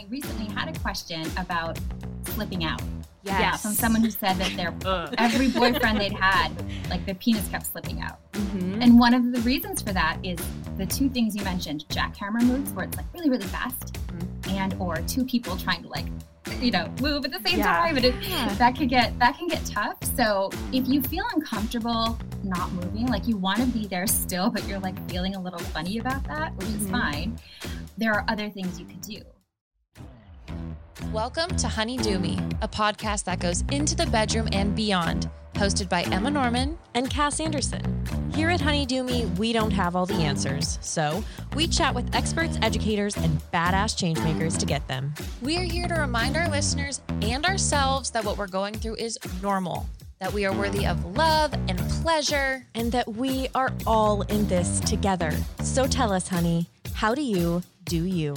I recently had a question about slipping out. Yes. Yeah, from someone who said that their every boyfriend they'd had, like their penis kept slipping out. Mhm. And one of the reasons for that is the two things you mentioned, jackhammer moves where it's like really, really fast, and or two people trying to like, you know, move at the same Yeah. time. And it, Yeah. that could get that can get tough. So if you feel uncomfortable not moving, like you want to be there still, but you're like feeling a little funny about that, which is Mhm. fine, there are other things you could do. Welcome to Honey Do Me, a podcast that goes into the bedroom and beyond, hosted by Emma Norman. and Cass Anderson. Here at Honeydew Me, we don't have all the answers, so we chat with experts, educators, and badass changemakers to get them. We are here to remind our listeners and ourselves that what we're going through is normal, that we are worthy of love and pleasure. And that we are all in this together. So tell us, honey, how do you do you?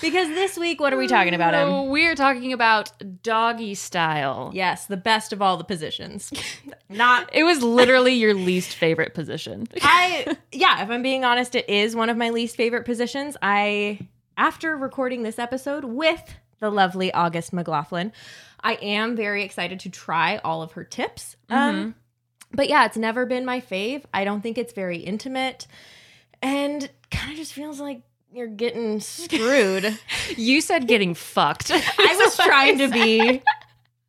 Because this week, what are we talking about, Em? We're talking about doggy style. Yes, the best of all the positions. Not It was literally your least favorite position. I yeah, if I'm being honest, it is one of my least favorite positions. I after recording this episode with the lovely August McLaughlin, I am very excited to try all of her tips. Um but yeah, it's never been my fave. I don't think it's very intimate and kind of just feels like you're getting screwed. You said getting fucked. I was trying to be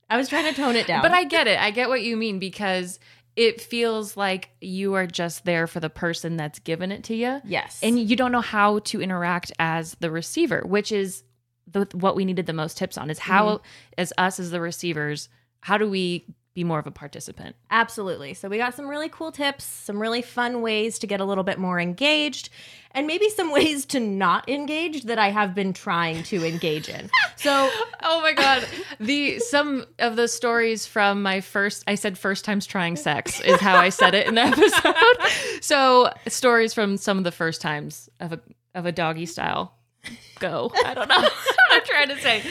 I was trying to tone it down. But I get it. I get what you mean because it feels like you are just there for the person that's given it to you. yes. And you don't know how to interact as the receiver, which is the, what we needed the most tips on is how, Mm-hmm. as us as the receivers, how do we be more of a participant? Absolutely. So we got some really cool tips, some really fun ways to get a little bit more engaged, and maybe some ways to not engage that I have been trying to engage in. So Oh my god. The some of the stories from my first I said first times trying sex is how I said it in the episode. So stories from some of the first times of a of a doggy style. Go. I don't know. I'm trying to say.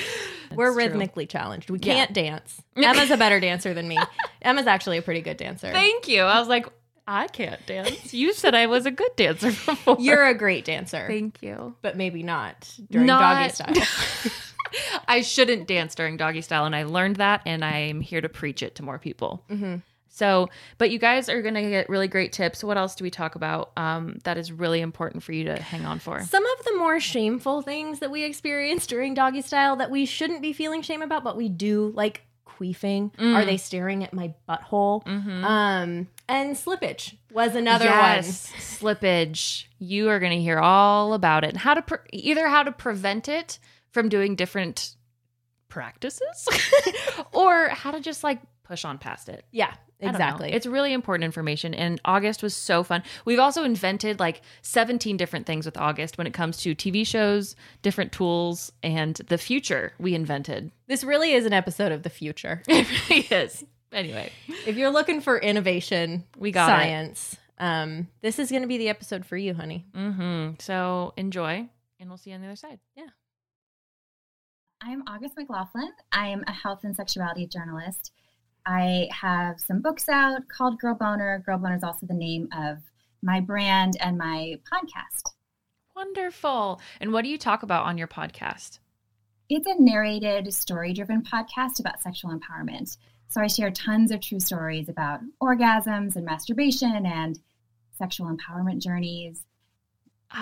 We're It's true. rhythmically challenged. We Yeah. can't dance. Emma's a better dancer than me. Emma's actually a pretty good dancer. Thank you. I was like, I can't dance. You said I was a good dancer before. You're a great dancer, Thank you. but maybe not during Not- doggy style. I shouldn't dance during doggy style, and I learned that, and I'm here to preach it to more people. hmm So, but you guys are going to get really great tips. What else do we talk about um, that is really important for you to hang on for? Some of the more shameful things that we experience during doggy style that we shouldn't be feeling shame about, but we do, like queefing. Mm. Are they staring at my butthole? Mm-hmm. Um, and slippage was another yes, slippage. You are going to hear all about it. How to pre- either how to prevent it from doing different practices, or how to just like push on past it. Yeah, I don't know. Exactly. It's really important information. And August was so fun. We've also invented like 17 different things with August when it comes to TV shows, different tools, and the future we invented. this really is an episode of the future. It really is. Anyway, if you're looking for innovation, we got it. science, um, this is going to be the episode for you, honey. Mm-hmm. So enjoy, and we'll see you on the other side. Yeah. I'm August McLaughlin. I'm a health and sexuality journalist. I have some books out called Girl Boner. Girl Boner is also the name of my brand and my podcast. Wonderful. And what do you talk about on your podcast? It's a narrated, story driven podcast about sexual empowerment. So I share tons of true stories about orgasms and masturbation and sexual empowerment journeys.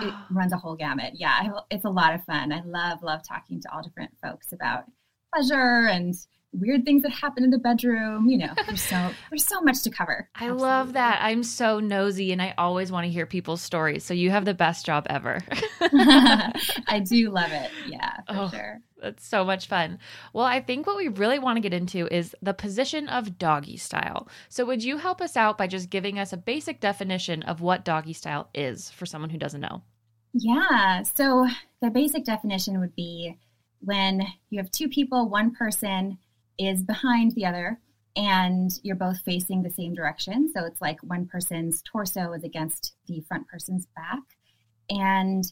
It ah. runs a whole gamut. Yeah, it's a lot of fun. I love, love talking to all different folks about pleasure and weird things that happen in the bedroom. You know, there's so there's so much to cover. I love that. I'm so nosy and I always want to hear people's stories. So you have the best job ever. I do love it. Yeah, for Oh. sure. That's so much fun. Well, I think what we really want to get into is the position of doggy style. So, would you help us out by just giving us a basic definition of what doggy style is for someone who doesn't know? Yeah. So the basic definition would be when you have two people, one person is behind the other and you're both facing the same direction. So it's like one person's torso is against the front person's back. And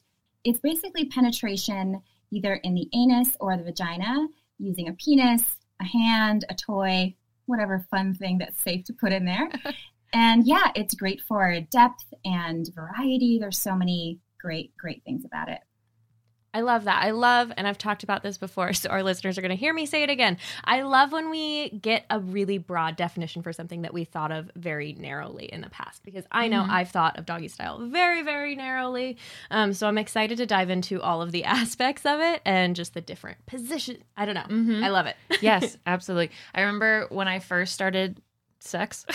it's basically penetration either in the anus or the vagina using a penis, a hand, a toy, whatever fun thing that's safe to put in there. and yeah, it's great for depth and variety. There's so many great, great things about it. I love that. I love, and I've talked about this before, so our listeners are going to hear me say it again. I love when we get a really broad definition for something that we thought of very narrowly in the past, because I know mm-hmm. I've thought of doggy style very, very narrowly. Um, so I'm excited to dive into all of the aspects of it and just the different position. I don't know. Mm-hmm. I love it. yes, absolutely. I remember when I first started sex.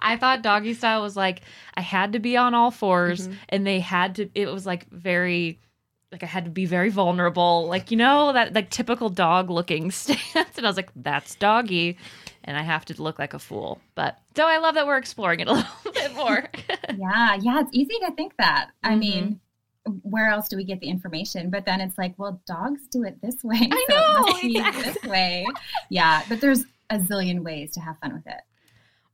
I thought doggy style was like I had to be on all 4s mm-hmm. and they had to it was like very like I had to be very vulnerable, like you know that like typical dog looking stance, and I was like, "That's doggy," and I have to look like a fool. But so I love that we're exploring it a little bit more. yeah, yeah, it's easy to think that. I mm-hmm. mean, where else do we get the information? But then it's like, well, dogs do it this way. I so know exactly. this way. Yeah, but there's a zillion ways to have fun with it.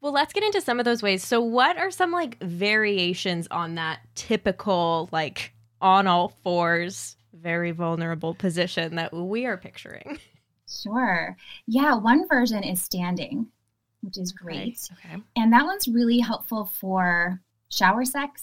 Well, let's get into some of those ways. So, what are some like variations on that typical like on all fours, very vulnerable position that we are picturing. Sure. Yeah, one version is standing, which is great. Okay. okay. And that one's really helpful for shower sex.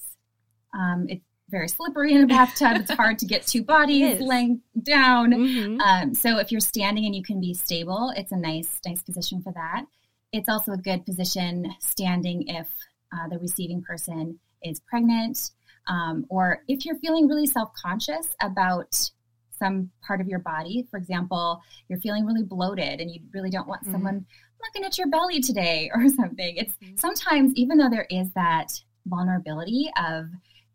Um, it's very slippery in a bathtub. it's hard to get two bodies laying down. Mm-hmm. Um, so if you're standing and you can be stable, it's a nice, nice position for that. It's also a good position standing if uh, the receiving person is pregnant um, or if you're feeling really self conscious about some part of your body, for example, you're feeling really bloated and you really don't want mm-hmm. someone looking at your belly today or something. It's mm-hmm. sometimes, even though there is that vulnerability of,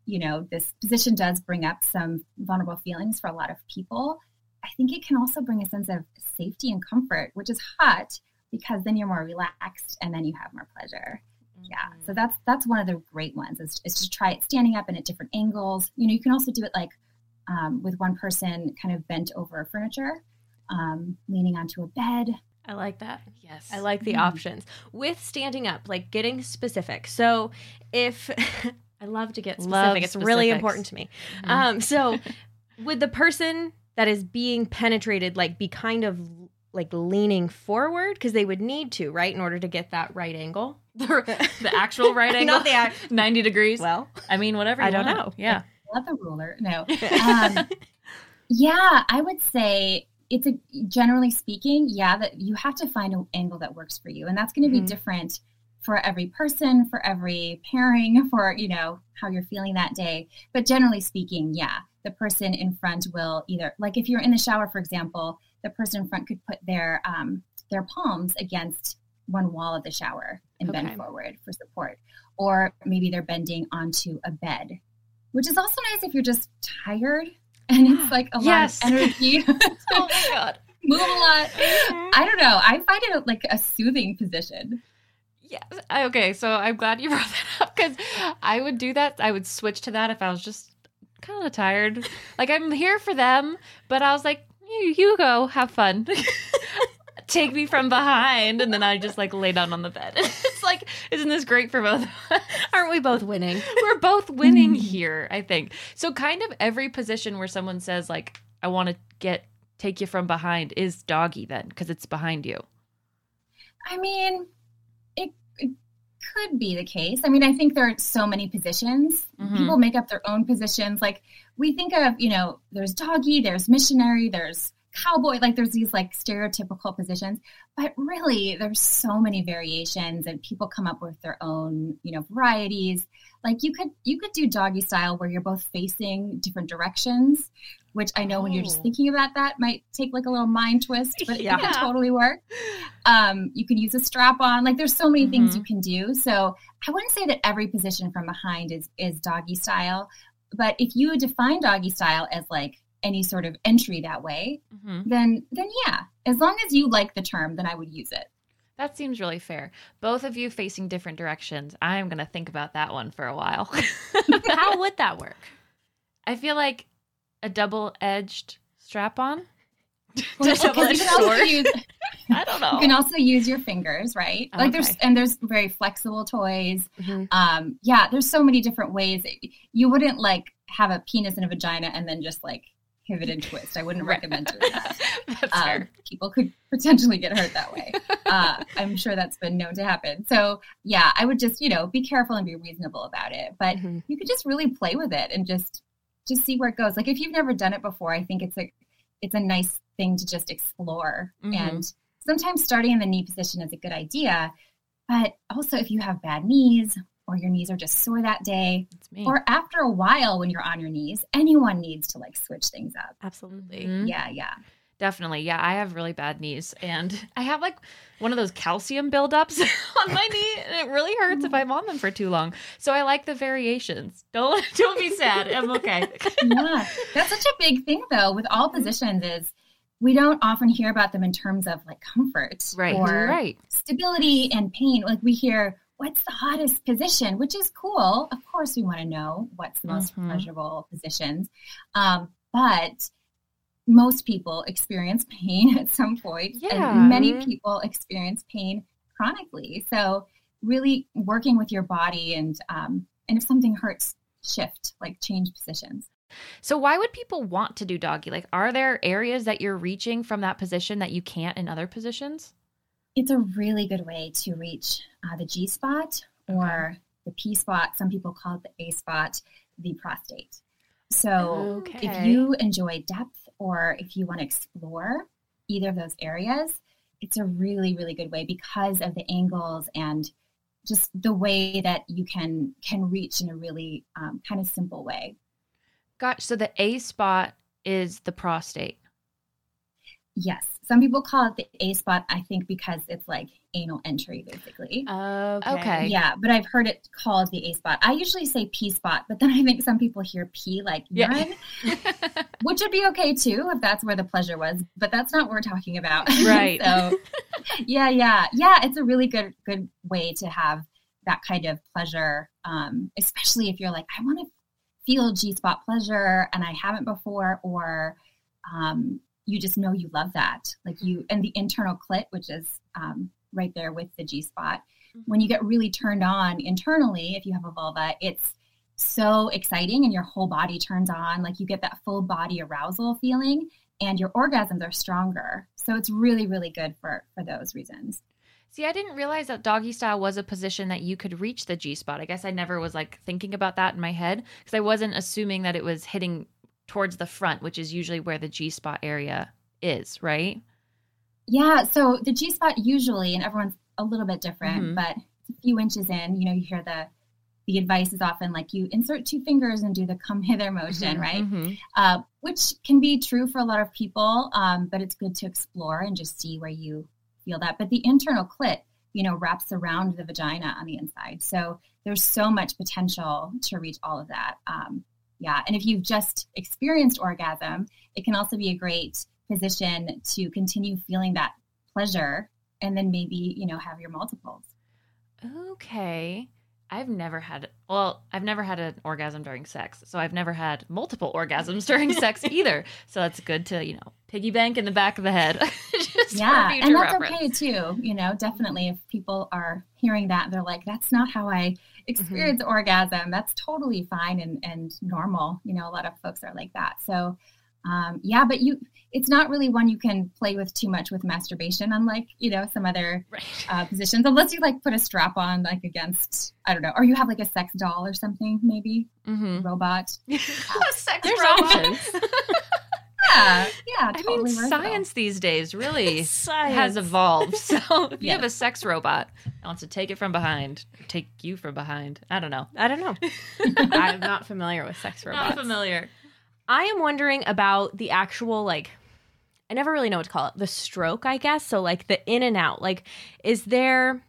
you know, this position does bring up some vulnerable feelings for a lot of people. I think it can also bring a sense of safety and comfort, which is hot because then you're more relaxed and then you have more pleasure. Yeah. So that's that's one of the great ones is, is to try it standing up and at different angles. You know, you can also do it like um, with one person kind of bent over furniture, um, leaning onto a bed. I like that. Yes. I like the mm. options. With standing up, like getting specific. So if I love to get specific, love it's specifics. really important to me. Mm-hmm. Um, so would the person that is being penetrated like be kind of like leaning forward because they would need to, right, in order to get that right angle. the, the actual right angle, not the act- ninety degrees. Well, I mean, whatever. I don't want. know. Yeah, not the ruler. No. Um, yeah, I would say it's a generally speaking, yeah, that you have to find an angle that works for you, and that's going to be mm-hmm. different for every person, for every pairing, for you know how you're feeling that day. But generally speaking, yeah, the person in front will either like if you're in the shower, for example, the person in front could put their um, their palms against one wall of the shower and okay. bend forward for support, or maybe they're bending onto a bed, which is also nice if you're just tired and it's like a yes. lot of energy. oh my god, move a lot. I don't know. I find it like a soothing position. Yes. Okay. So I'm glad you brought that up because I would do that. I would switch to that if I was just kind of tired. Like I'm here for them, but I was like, you, you go, have fun. Take me from behind, and then I just like lay down on the bed. it's like, isn't this great for both? Aren't we both winning? We're both winning mm. here, I think. So kind of every position where someone says like, I want to get take you from behind is doggy then because it's behind you. I mean, it, it, could be the case. I mean, I think there are so many positions. Mm-hmm. People make up their own positions. Like we think of, you know, there's doggy, there's missionary, there's cowboy, like there's these like stereotypical positions, but really there's so many variations and people come up with their own, you know, varieties. Like you could you could do doggy style where you're both facing different directions, which I know oh. when you're just oh. thinking about that might take like a little mind twist, but yeah. it can totally work. Um, you can use a strap on. Like there's so many mm-hmm. things you can do. So I wouldn't say that every position from behind is is doggy style, but if you define doggy style as like any sort of entry that way, mm-hmm. then then yeah, as long as you like the term, then I would use it. That seems really fair. Both of you facing different directions. I'm going to think about that one for a while. How would that work? I feel like a double-edged strap-on. Well, double-edged sword. Use, I don't know. You can also use your fingers, right? Like there's and there's very flexible toys. Mhm. Um, yeah, there's so many different ways. You wouldn't like have a penis and a vagina and then just like pivot and twist. I wouldn't Right. recommend doing that. Um, people could potentially get hurt that way. Uh, I'm sure that's been known to happen. So yeah, I would just you know be careful and be reasonable about it. But Mhm. you could just really play with it and just just see where it goes. Like if you've never done it before, I think it's a it's a nice thing to just explore. Mhm. And sometimes starting in the knee position is a good idea. But also if you have bad knees or your knees are just sore that day, or after a while when you're on your knees, anyone needs to like switch things up. Absolutely. Mhm. Yeah, yeah. Definitely. Yeah, I have really bad knees and I have like one of those calcium buildups on my knee and it really hurts if I'm on them for too long. So I like the variations. Don't don't be sad. I'm okay. yeah, that's such a big thing though with all positions is we don't often hear about them in terms of like comfort right. or right. stability and pain. Like we hear, what's the hottest position, which is cool. Of course, we want to know what's the most Mhm. pleasurable positions, um, but most people experience pain at some point, Yeah. and many people experience pain chronically. So, really working with your body and um, and if something hurts, shift, like change positions. So why would people want to do doggy? Like are there areas that you're reaching from that position that you can't in other positions? It's a really good way to reach uh, the G spot or the P spot. Some people call it the A spot, the prostate. So if you enjoy depth or if you want to explore either of those areas, it's a really, really good way because of the angles and just the way that you can can reach in a really um, kind of simple way. Gosh, so the A spot is the prostate. Yes, some people call it the A spot. I think because it's like anal entry, basically. Okay. Okay. Yeah, but I've heard it called the A spot. I usually say P spot, but then I think some people hear P like Yeah. urine, which would be okay too if that's where the pleasure was. But that's not what we're talking about, Right. so, yeah, yeah, yeah. It's a really good good way to have that kind of pleasure, um, especially if you're like, I want to feel G spot pleasure and I haven't before, or um, you just know you love that, like you and the internal clit, which is um, right there with the G spot. When you get really turned on internally, if you have a vulva, it's so exciting and your whole body turns on. Like you get that full body arousal feeling, and your orgasms are stronger. So it's really, really good for for those reasons. See, I didn't realize that doggy style was a position that you could reach the G spot. I guess I never was like thinking about that in my head because I wasn't assuming that it was hitting towards the front, which is usually where the G spot area is, right? Yeah. So the G spot usually, and everyone's a little bit different, Mhm. but it's a few inches in. You know, you hear the the advice is often like you insert two fingers and do the come hither motion, Mhm, right? mhm. uh, which can be true for a lot of people, um, but it's good to explore and just see where you feel that. But the internal clit, you know, wraps around the vagina on the inside. So there's so much potential to reach all of that. Um, yeah. And if you've just experienced orgasm, it can also be a great position to continue feeling that pleasure and then maybe, you know, have your multiples. Okay. I've never had well, I've never had an orgasm during sex. So I've never had multiple orgasms during sex either. So that's good to, you know, piggy bank in the back of the head. Yeah and that's reference. okay too you know definitely if people are hearing that they're like that's not how i experience orgasm that's totally fine and, and normal you know a lot of folks are like that so um, yeah but you it's not really one you can play with too much with masturbation unlike you know some other Right. uh, positions unless you like put a strap on like against i don't know or you have like a sex doll or something maybe Mhm. robot sex There's robot. options. yeah yeah I mean, science these days really has evolved. So if you have a sex robot that wants to take it from behind, take you from behind, I don't know. I don't know. I'm not familiar with sex robots. Not familiar. I am wondering about the actual like I never really know what to call it. The stroke, I guess. So like the in and out. Like is there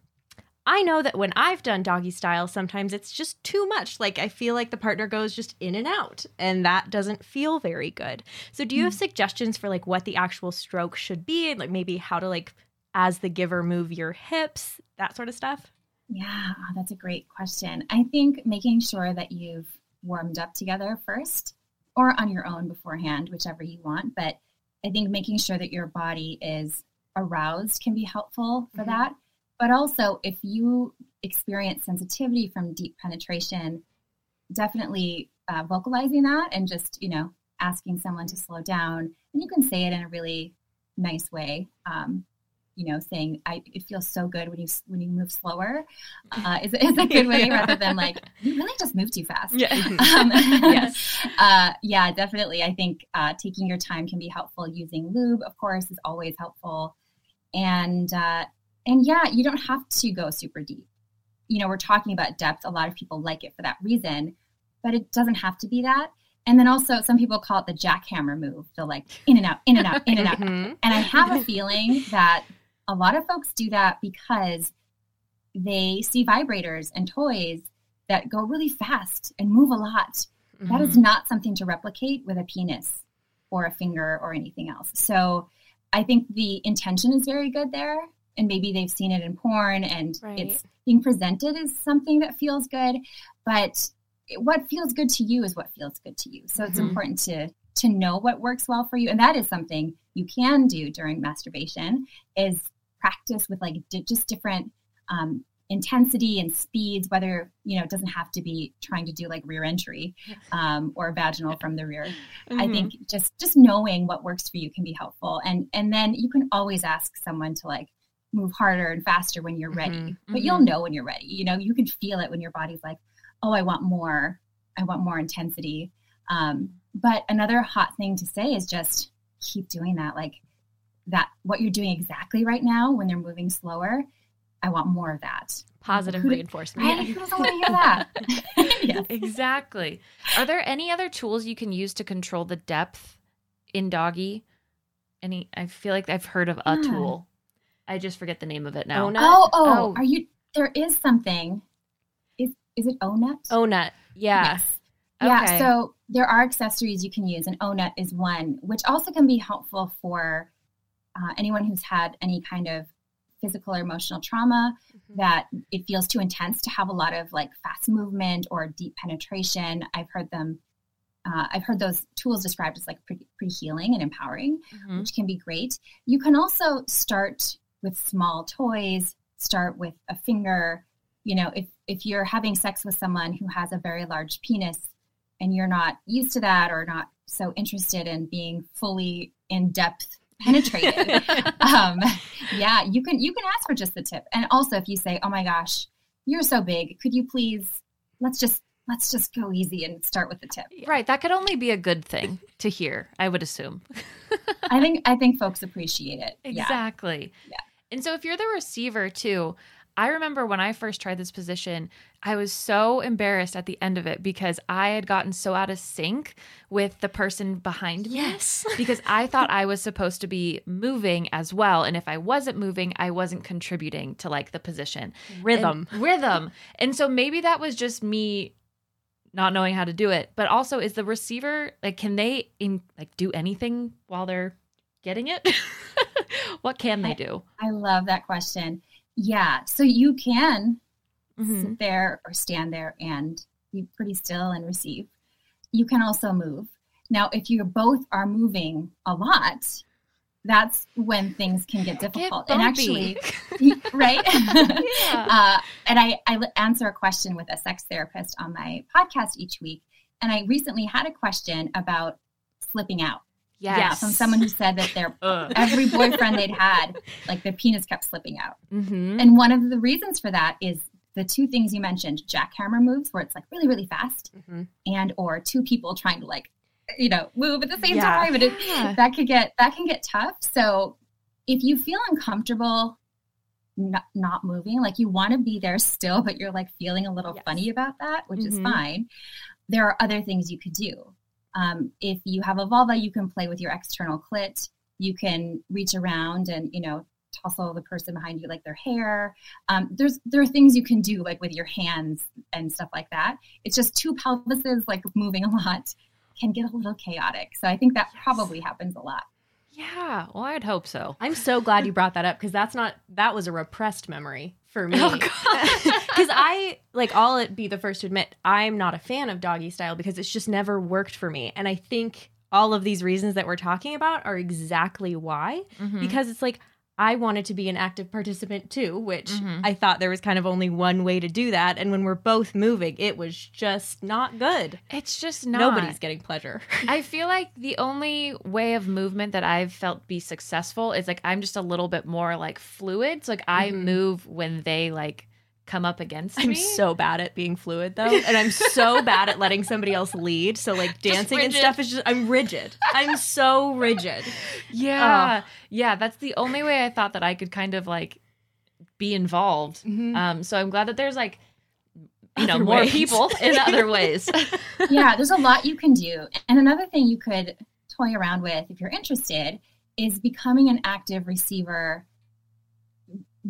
I know that when I've done doggy style, sometimes it's just too much. Like I feel like the partner goes just in and out, and that doesn't feel very good. So do you have suggestions for like what the actual stroke should be, and like maybe how to like as the giver move your hips, that sort of stuff? Yeah, that's a great question. I think making sure that you've warmed up together first or on your own beforehand, whichever you want. But I think making sure that your body is aroused can be helpful for Mhm. that. But also, if you experience sensitivity from deep penetration, definitely uh, vocalizing that and just, you know, asking someone to slow down. And you can say it in a really nice way. Um, you know, saying I, it feels so good when you when you move slower uh, is, is a good way Yeah. rather than like you really just move too fast. Yeah. Um, Yes. uh, yeah, definitely. I think uh, taking your time can be helpful. Using lube, of course, is always helpful. And uh, and yeah, you don't have to go super deep. You know, we're talking about depth. A lot of people like it for that reason, but it doesn't have to be that. And then also, some people call it the jackhammer move. They're like in and out, in and out, in and out. Mhm. And I have a feeling that a lot of folks do that because they see vibrators and toys that go really fast and move a lot. That is Mhm. not something to replicate with a penis or a finger or anything else. So I think the intention is very good there. And maybe they've seen it in porn and Right. it's being presented as something that feels good. But what feels good to you is what feels good to you. So it's Mhm. important to to know what works well for you. And that is something you can do during masturbation is practice with like di- just different um, intensity and speeds, whether, you know, it doesn't have to be trying to do like rear entry um, or vaginal from the rear. I Mhm. think just just knowing what works for you can be helpful. And and then you can always ask someone to like move harder and faster when you're ready. Mhm, But you'll know when you're ready. You know, you can feel it when your body's like, oh, I want more. I want more intensity. Um, but another hot thing to say is just keep doing that. Like that, what you're doing exactly right now when they're moving slower. I want more of that. Positive Who- reinforcement. Right? Who doesn't want to hear that? yes. Exactly. Are there any other tools you can use to control the depth in doggy? Any? I feel like I've heard of a Yeah. tool. I just forget the name of it now. Oh. Oh, oh, Oh. are you? There is something. Is is it Ohnut? Oh, nut. Yeah. Yes. Yeah, so there are accessories you can use, and Ohnut is one, which also can be helpful for uh, anyone who's had any kind of physical or emotional trauma Mhm. that it feels too intense to have a lot of like fast movement or deep penetration. I've heard them. Uh, I've heard those tools described as like pretty, pretty healing and empowering Mhm. which can be great. You can also start with small toys, start with a finger. You know, if if you're having sex with someone who has a very large penis and you're not used to that or not so interested in being fully in depth penetrated, um, yeah, you can you can ask for just the tip. And also if you say, "Oh my gosh, you're so big, could you please let's just let's just go easy and start with the tip." Right. That could only be a good thing to hear, I would assume. I think I think folks appreciate it. Exactly. Yeah. And so if you're the receiver too, I remember when I first tried this position, I was so embarrassed at the end of it because I had gotten so out of sync with the person behind me. Yes. because I thought I was supposed to be moving as well. And if I wasn't moving, I wasn't contributing to like the position. Rhythm. And- rhythm. And so maybe that was just me not knowing how to do it. But also is the receiver like can they in like do anything while they're getting it? what can they do? I love that question. Yeah. So you can Mhm. sit there or stand there and be pretty still and receive. You can also move. Now, if you both are moving a lot, that's when things can get Get difficult. and actually, right? Yeah. uh, and I, I answer a question with a sex therapist on my podcast each week. And I recently had a question about slipping out. Yes. Yeah, from someone who said that their every boyfriend they'd had, like their penis kept slipping out. Mhm. And one of the reasons for that is the two things you mentioned, jackhammer moves where it's like really, really fast Mhm. and or two people trying to like, you know, move at the same Yeah. time. And it, Yeah. that could get that can get tough. So if you feel uncomfortable not, not moving, like you want to be there still, but you're like feeling a little Yes. funny about that, which is Mhm. fine. There are other things you could do. Um, if you have a vulva, you can play with your external clit. You can reach around and you know tussle the person behind you like their hair. Um, there's there are things you can do like with your hands and stuff like that. It's just two pelvises like moving a lot can get a little chaotic. So I think that probably happens a lot. Yeah. Well, I'd hope so. I'm so glad you brought that up because that's not that was a repressed memory for me. Oh, Because I like I'll be the first to admit I'm not a fan of doggy style because it's just never worked for me. And I think all of these reasons that we're talking about are exactly why. Mhm. Because it's like I wanted to be an active participant too, which Mhm. I thought there was kind of only one way to do that. And when we're both moving, it was just not good. It's just not. Nobody's getting pleasure. I feel like the only way of movement that I've felt be successful is like I'm just a little bit more like fluid. So like I Mhm. move when they like come up against I'm me. so bad at being fluid though, and I'm so bad at letting somebody else lead. So like dancing and stuff is just I'm rigid. I'm so rigid. yeah. Yeah, that's the only way I thought that I could kind of like be involved. Um so I'm glad that there's like you know Other more ways. people in other ways. yeah, there's a lot you can do. And another thing you could toy around with if you're interested is becoming an active receiver,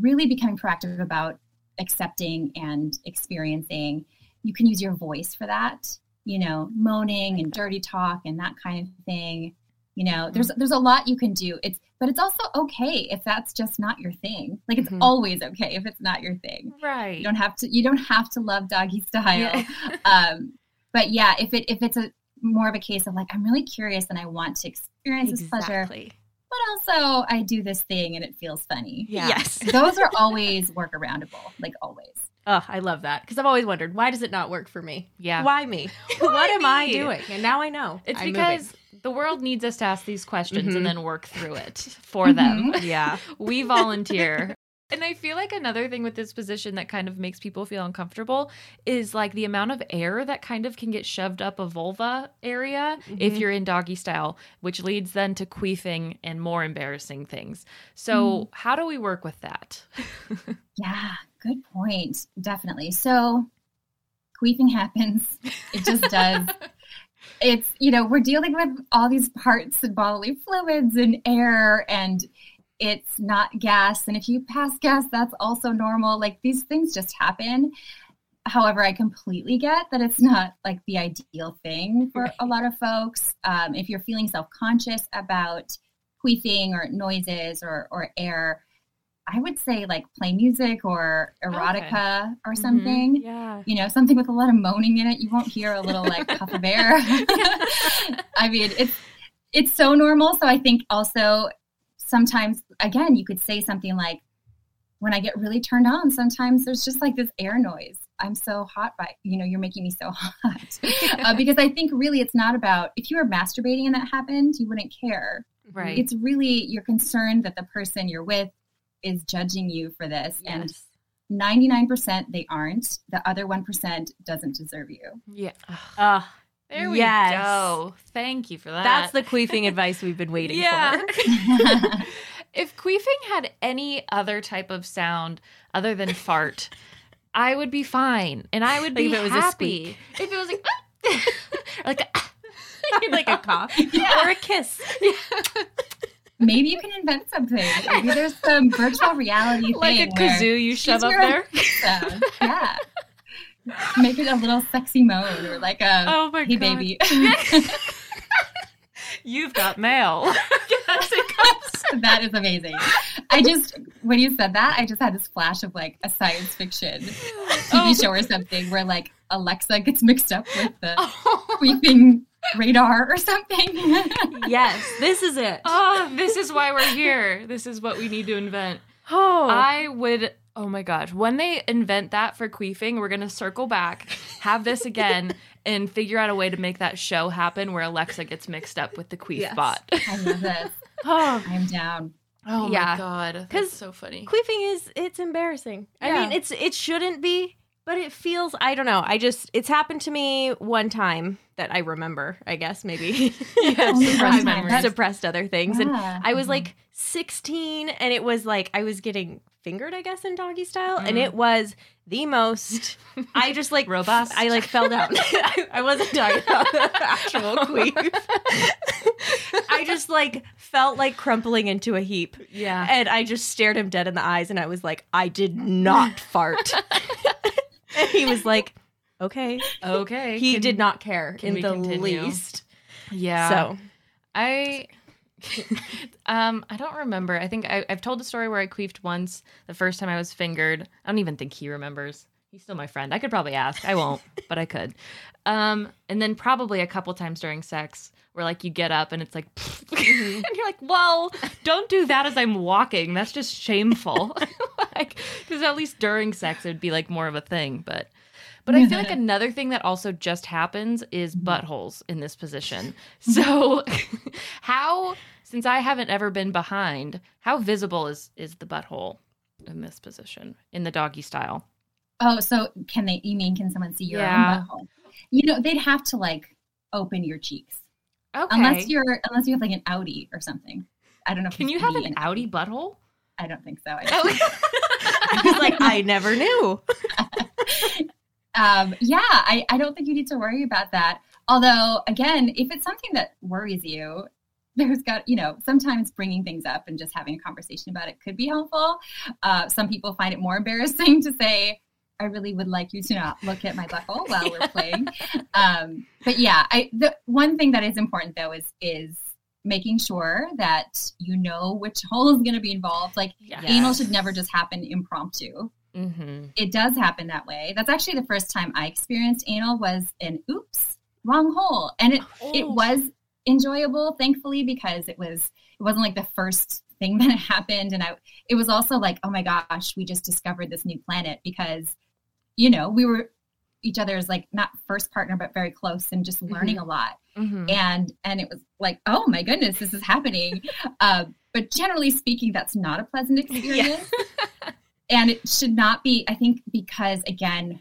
really becoming proactive about accepting and experiencing. You can use your voice for that, you know, moaning and dirty talk and that kind of thing. You know, there's there's a lot you can do. It's but it's also okay if that's just not your thing. Like it's Mhm. always okay if it's not your thing right. you don't have to you don't have to love doggy style Yeah. um but yeah if it if it's a more of a case of like i'm really curious and i want to experience this pleasure Exactly. But also i do this thing and it feels funny Yeah. Yes. those are always work aroundable like always Oh, I love that because I've always wondered why does it not work for me? Yeah. Why me? what am I doing? And now I know. It's I'm because the world needs us to ask these questions Mhm. and then work through it for them. moving. yeah. we volunteer. And I feel like another thing with this position that kind of makes people feel uncomfortable is like the amount of air that kind of can get shoved up a vulva area if Mhm. you're in doggy style, which leads then to queefing and more embarrassing things. So, how do we work with that? yeah good point definitely so queefing happens it just does it's you know we're dealing with all these parts and bodily fluids and air and it's not gas and if you pass gas that's also normal like these things just happen however i completely get that it's not like the ideal thing for a lot of folks um, if you're feeling self-conscious about queefing or noises or, or air i would say like play music or erotica or something Yeah. you know, something with a lot of moaning in it. You won't hear a little like puff of air. I mean, it's it's so normal. So I think also sometimes again you could say something like, when I get really turned on, sometimes there's just like this air noise. I'm so hot by you know, you're making me so hot. uh, because I think really it's not about if you were masturbating and that happened, you wouldn't care. Right. It's really you're concerned that the person you're with is judging you for this. And 99% they aren't. The other 1% doesn't deserve you. Yeah. Uh, There we Yes. go. Thank you for that. that's the queefing advice we've been waiting yeah. for. if queefing had any other type of sound other than fart, I would be fine, and I would Like be if it was a happy. If it was like like a, like a cough Yeah. or a kiss. Maybe you can invent something. Maybe there's some virtual reality thing. like a kazoo you shove up there. Yeah. Make it a little sexy moan or like a Oh my hey god! baby. You've got mail. yes, it comes. that is amazing. I just when you said that, I just had this flash of like a science fiction TV Oh. show or something where like Alexa gets mixed up with the Oh, radar or something. yes, this is it. oh, this is why we're here. This is what we need to invent. Oh, I would. Oh my gosh! When they invent that for queefing, we're gonna circle back, have this again, and figure out a way to make that show happen where Alexa gets mixed up with the queef Yes. bot. I love this. oh. I'm down. Oh Yeah. my god! 'Cause That's so funny. queefing is it's embarrassing. I mean, it's it shouldn't be, but it feels. I don't know. I just it's happened to me one time that I remember. I guess maybe Yeah, suppressed memories. suppressed other things, and I was Mhm. like 16, and it was like I was getting fingered, I guess, in doggy style, and Mm. it was the most. I just like Robust. I like fell down. I, I wasn't talking about the actual queef. I just like felt like crumpling into a heap. Yeah. And I just stared him dead in the eyes and I was like, I did not fart. and he was like, okay. Okay. He can- did not care in the continue? least. Yeah. So, I um I don't remember. I think I, I've told a story where I queefed once the first time I was fingered. I don't even think he remembers. He's still my friend. I could probably ask. I won't, but I could. Um, and then probably a couple times during sex where like you get up and it's like, and you're like, well, don't do that as I'm walking. That's just shameful. like, because at least during sex it would be like more of a thing. But, but I feel like mm-hmm. another thing that also just happens is mm-hmm. buttholes in this position. So, how since I haven't ever been behind, how visible is is the butthole in this position in the doggy style? Oh, so can they? You mean can someone see your Yeah. own butthole? You know, they'd have to like open your cheeks Okay. unless you're unless you have like an Audi or something. I don't know. Can you have be an Audi butthole? I don't think so. I oh. was like, I never knew. Um, yeah, I, I don't think you need to worry about that. Although, again, if it's something that worries you, there's got, you know, sometimes bringing things up and just having a conversation about it could be helpful. Uh, some people find it more embarrassing to say, I really would like you to not look at my butthole while we're playing. Um, but yeah, I, the one thing that is important though is, is making sure that you know which hole is going to be involved. Like Yes. anal should never just happen impromptu Mm-hmm. it does happen that way. That's actually the first time I experienced anal was an oops, wrong hole. And it it Oh. was enjoyable, thankfully, because it was it wasn't like the first thing that happened. And I it was also like, oh my gosh, we just discovered this new planet because, you know, we were each other's like not first partner but very close and just learning a lot Mm-hmm. and and it was like oh my goodness this is happening uh, but generally speaking that's not a pleasant experience and it should not be i think because again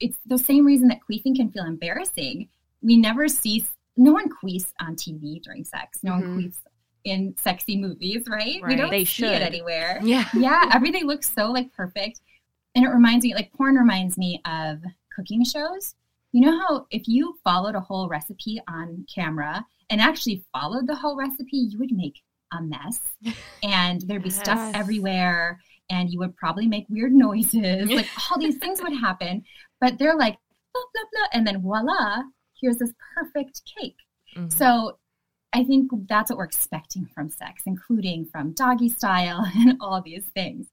it's the same reason that queefing can feel embarrassing. We never see no one queefs on tv during sex. No Mhm. one queefs in sexy movies right, we Right. don't They see should. it anywhere. Yeah. yeah everything looks so like perfect. And it reminds me like porn reminds me of cooking shows. You know how if you followed a whole recipe on camera and actually followed the whole recipe you would make a mess. And there'd be stuff everywhere and you would probably make weird noises like all these things would happen but they're like blah blah blah and then voila here's this perfect cake Mhm. so I think that's what we're expecting from sex, including from doggy style and all these things.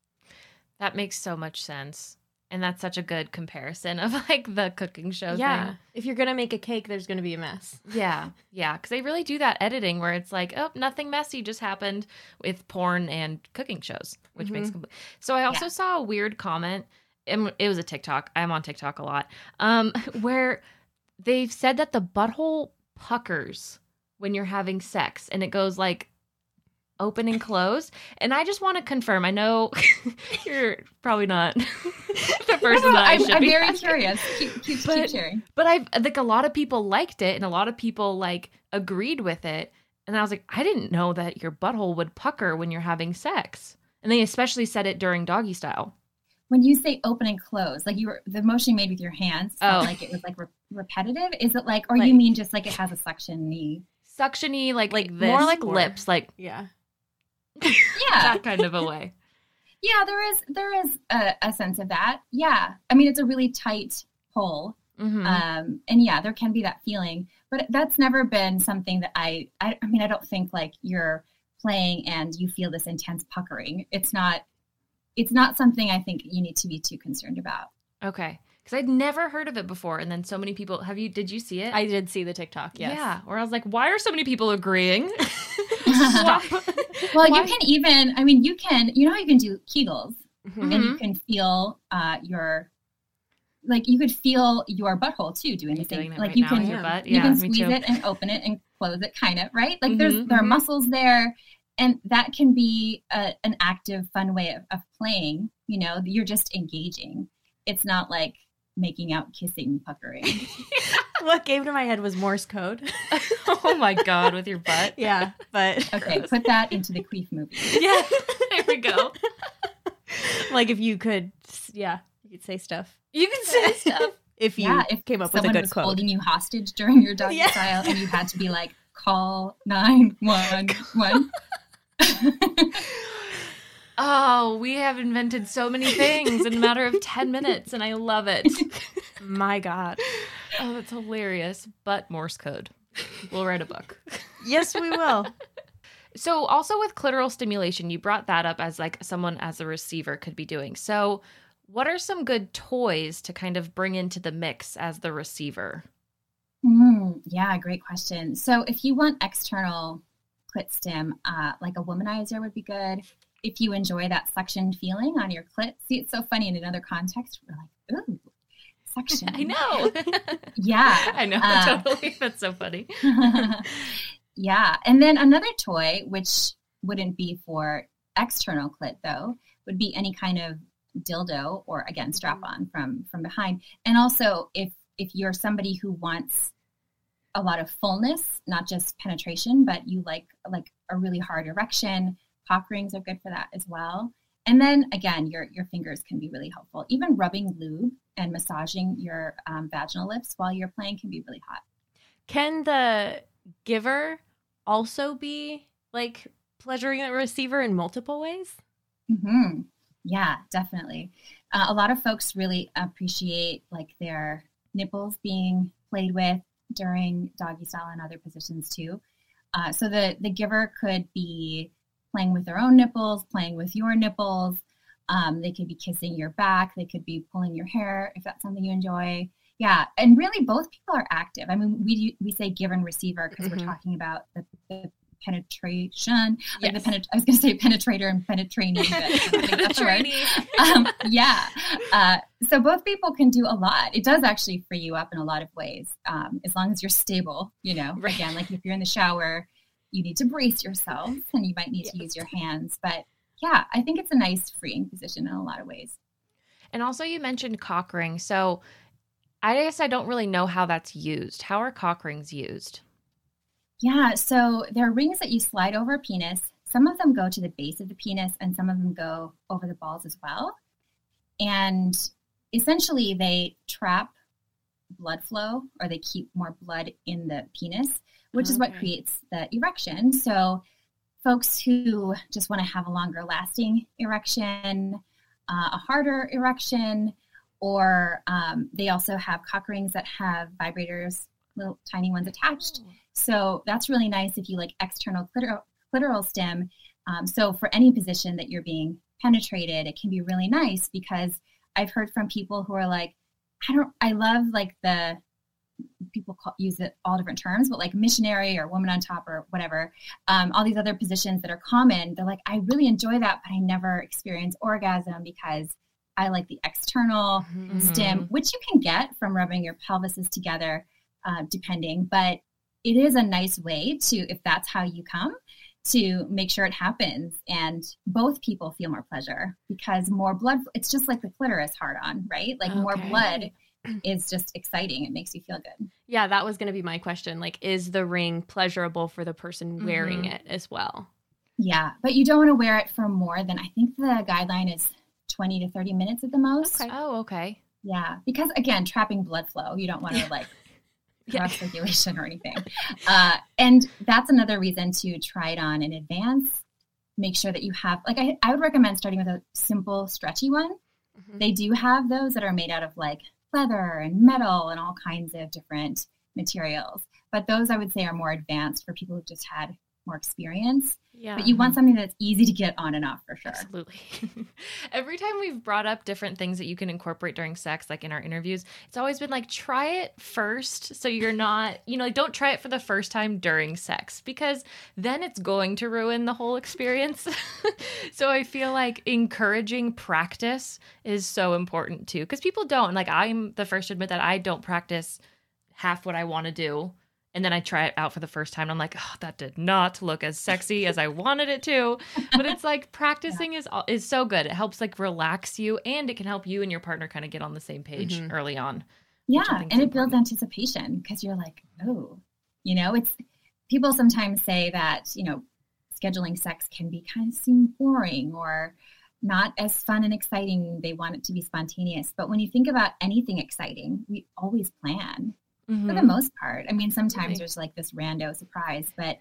that makes so much sense. And that's such a good comparison of like the cooking show yeah. thing. If you're gonna make a cake, there's gonna be a mess. Yeah, yeah, because they really do that editing where it's like, oh, nothing messy just happened with porn and cooking shows, which makes. Compl- so I also Yeah. saw a weird comment. and It was a TikTok. I'm on TikTok a lot. Um, where they've said that the butthole puckers when you're having sex, and it goes like open and close. And I just want to confirm. I know you're probably not the person that I I'm, should I'm be very asking. curious. Keep, keep, keep But- sharing. But I like a lot of people liked it and a lot of people like agreed with it. And I was like, I didn't know that your butthole would pucker when you're having sex. And they especially said it during doggy style. When you say open and close, like you were the motion you made with your hands, felt Oh. like it was like re- repetitive. Is it like, or Like- you mean just like it has a suction knee? Suctiony, like Like more this like or- lips, like Yeah. Yeah, that kind of a way. yeah. There is there is a, a sense of that. Yeah, I mean it's a really tight hole. Mhm. um and yeah there can be that feeling but that's never been something that I, I i mean i don't think like you're playing and you feel this intense puckering it's not it's not something i think you need to be too concerned about okay. Because I'd never heard of it before. And then so many people have you did you see it? I did see the TikTok. Yes. Yeah. Where I was like, why are so many people agreeing? Stop. well Why? you can even i mean you can you know how you can do kegels Mhm. and you can feel uh your like you could feel your butthole too doing the You're doing thing like right you can in your yeah. butt. you can squeeze too. it and open it and close it kind of right like there's Mhm, there are mhm. muscles there and that can be a, an active fun way of, of playing you know you're just engaging it's not like making out kissing puckering what came to my head was Morse code. oh my god, with your butt. yeah, but okay put that into the queef movie Yeah. there we go. like if you could, yeah, you could say stuff. You could say stuff. If you yeah if came up with a good was quote. holding you hostage during your doggy Yeah. style and you had to be like call 911 Oh, we have invented so many things in a matter of 10 minutes, and I love it. My God. Oh, that's hilarious. But Morse code. We'll write a book. Yes, we will. So, also with clitoral stimulation, you brought that up as like someone as a receiver could be doing. So, what are some good toys to kind of bring into the mix as the receiver? Mm, yeah, great question. So if you want external clit stim, uh, like a womanizer would be good. If you enjoy that suction feeling on your clit, see, it's so funny in another context. We're like, ooh, suction. I know. Yeah. I know. Uh, totally. That's so funny. yeah. And then another toy, which wouldn't be for external clit though, would be any kind of dildo or again strap on from from behind. And also if if you're somebody who wants a lot of fullness, not just penetration, but you like like a really hard erection, cock rings are good for that as well. And then again, your your fingers can be really helpful. Even rubbing lube and massaging your um, vaginal lips while you're playing can be really hot. Can the giver also be like pleasuring the receiver in multiple ways? hmm Yeah, definitely. Uh, a lot of folks really appreciate like their nipples being played with during doggy style and other positions too. Uh, so the the giver could be playing with their own nipples, playing with your nipples. Um, they could be kissing your back. They could be pulling your hair if that's something you enjoy. Yeah, and really both people are active. I mean, we we say giver and receiver because Mhm. we're talking about the, the penetration, like Yes. the penet- I was going to say penetrator and penetrating, but I don't think that's the word. Um, yeah. Uh, so both people can do a lot. It does actually free you up in a lot of ways, um, as long as you're stable. You know, Right. again, like if you're in the shower, you need to brace yourself, and you might need to use your hands. But yeah, I think it's a nice freeing position in a lot of ways. And also, you mentioned cock ring. So, I guess I don't really know how that's used. How are cock rings used? Yeah, so there are rings that you slide over a penis. Some of them go to the base of the penis, and some of them go over the balls as well. And essentially, they trap blood flow or they keep more blood in the penis, which is what creates the erection. So, folks who just want to have a longer lasting erection, uh, a harder erection, or um, they also have cock rings that have vibrators, little tiny ones attached. So that's really nice if you like external clitoral, clitoral stim. Um, so for any position that you're being penetrated, it can be really nice because I've heard from people who are like, I don't, I love like the people call, use it all different terms, but like missionary or woman on top or whatever, um, all these other positions that are common. They're like, I really enjoy that, but I never experience orgasm because I like the external Mm-hmm. stim, which you can get from rubbing your pelvises together, uh, depending. But it is a nice way to, if that's how you come, to make sure it happens and both people feel more pleasure because more blood. It's just like the clitoris hard on, right? Like more blood is just exciting. It makes you feel good. Yeah, that was going to be my question. Like, is the ring pleasurable for the person wearing Mhm. it as well? Yeah, but you don't want to wear it for more than I think the guideline is 20 to 30 minutes at the most. Okay. Oh, okay. Yeah, because again, trapping blood flow, you don't want to like Yeah. cross circulation or anything. Uh, and that's another reason to try it on in advance. Make sure that you have, like, I, I would recommend starting with a simple, stretchy one. Mhm. They do have those that are made out of like leather and metal and all kinds of different materials. But those I would say are more advanced for people who've just had more experience. Yeah. But you want something that's easy to get on and off for sure. Absolutely. Every time we've brought up different things that you can incorporate during sex, like in our interviews, it's always been like, try it first. So you're not, you know, like, don't try it for the first time during sex because then it's going to ruin the whole experience. so I feel like encouraging practice is so important too. Because people don't, like, I'm the first to admit that I don't practice half what I want to do. And then I try it out for the first time. And I'm like, oh, that did not look as sexy as I wanted it to but it's like practicing is is so good. It helps like relax you, and it can help you and your partner kind of get on the same page Mhm. early on. Yeah, which I think and it builds anticipation because you're like, oh, you know, it's people sometimes say that, you know, scheduling sex can be kind of seem boring or not as fun and exciting. They want it to be spontaneous. But when you think about anything exciting, we always plan for the Mhm. most part. I mean, sometimes Right. there's like this rando surprise, but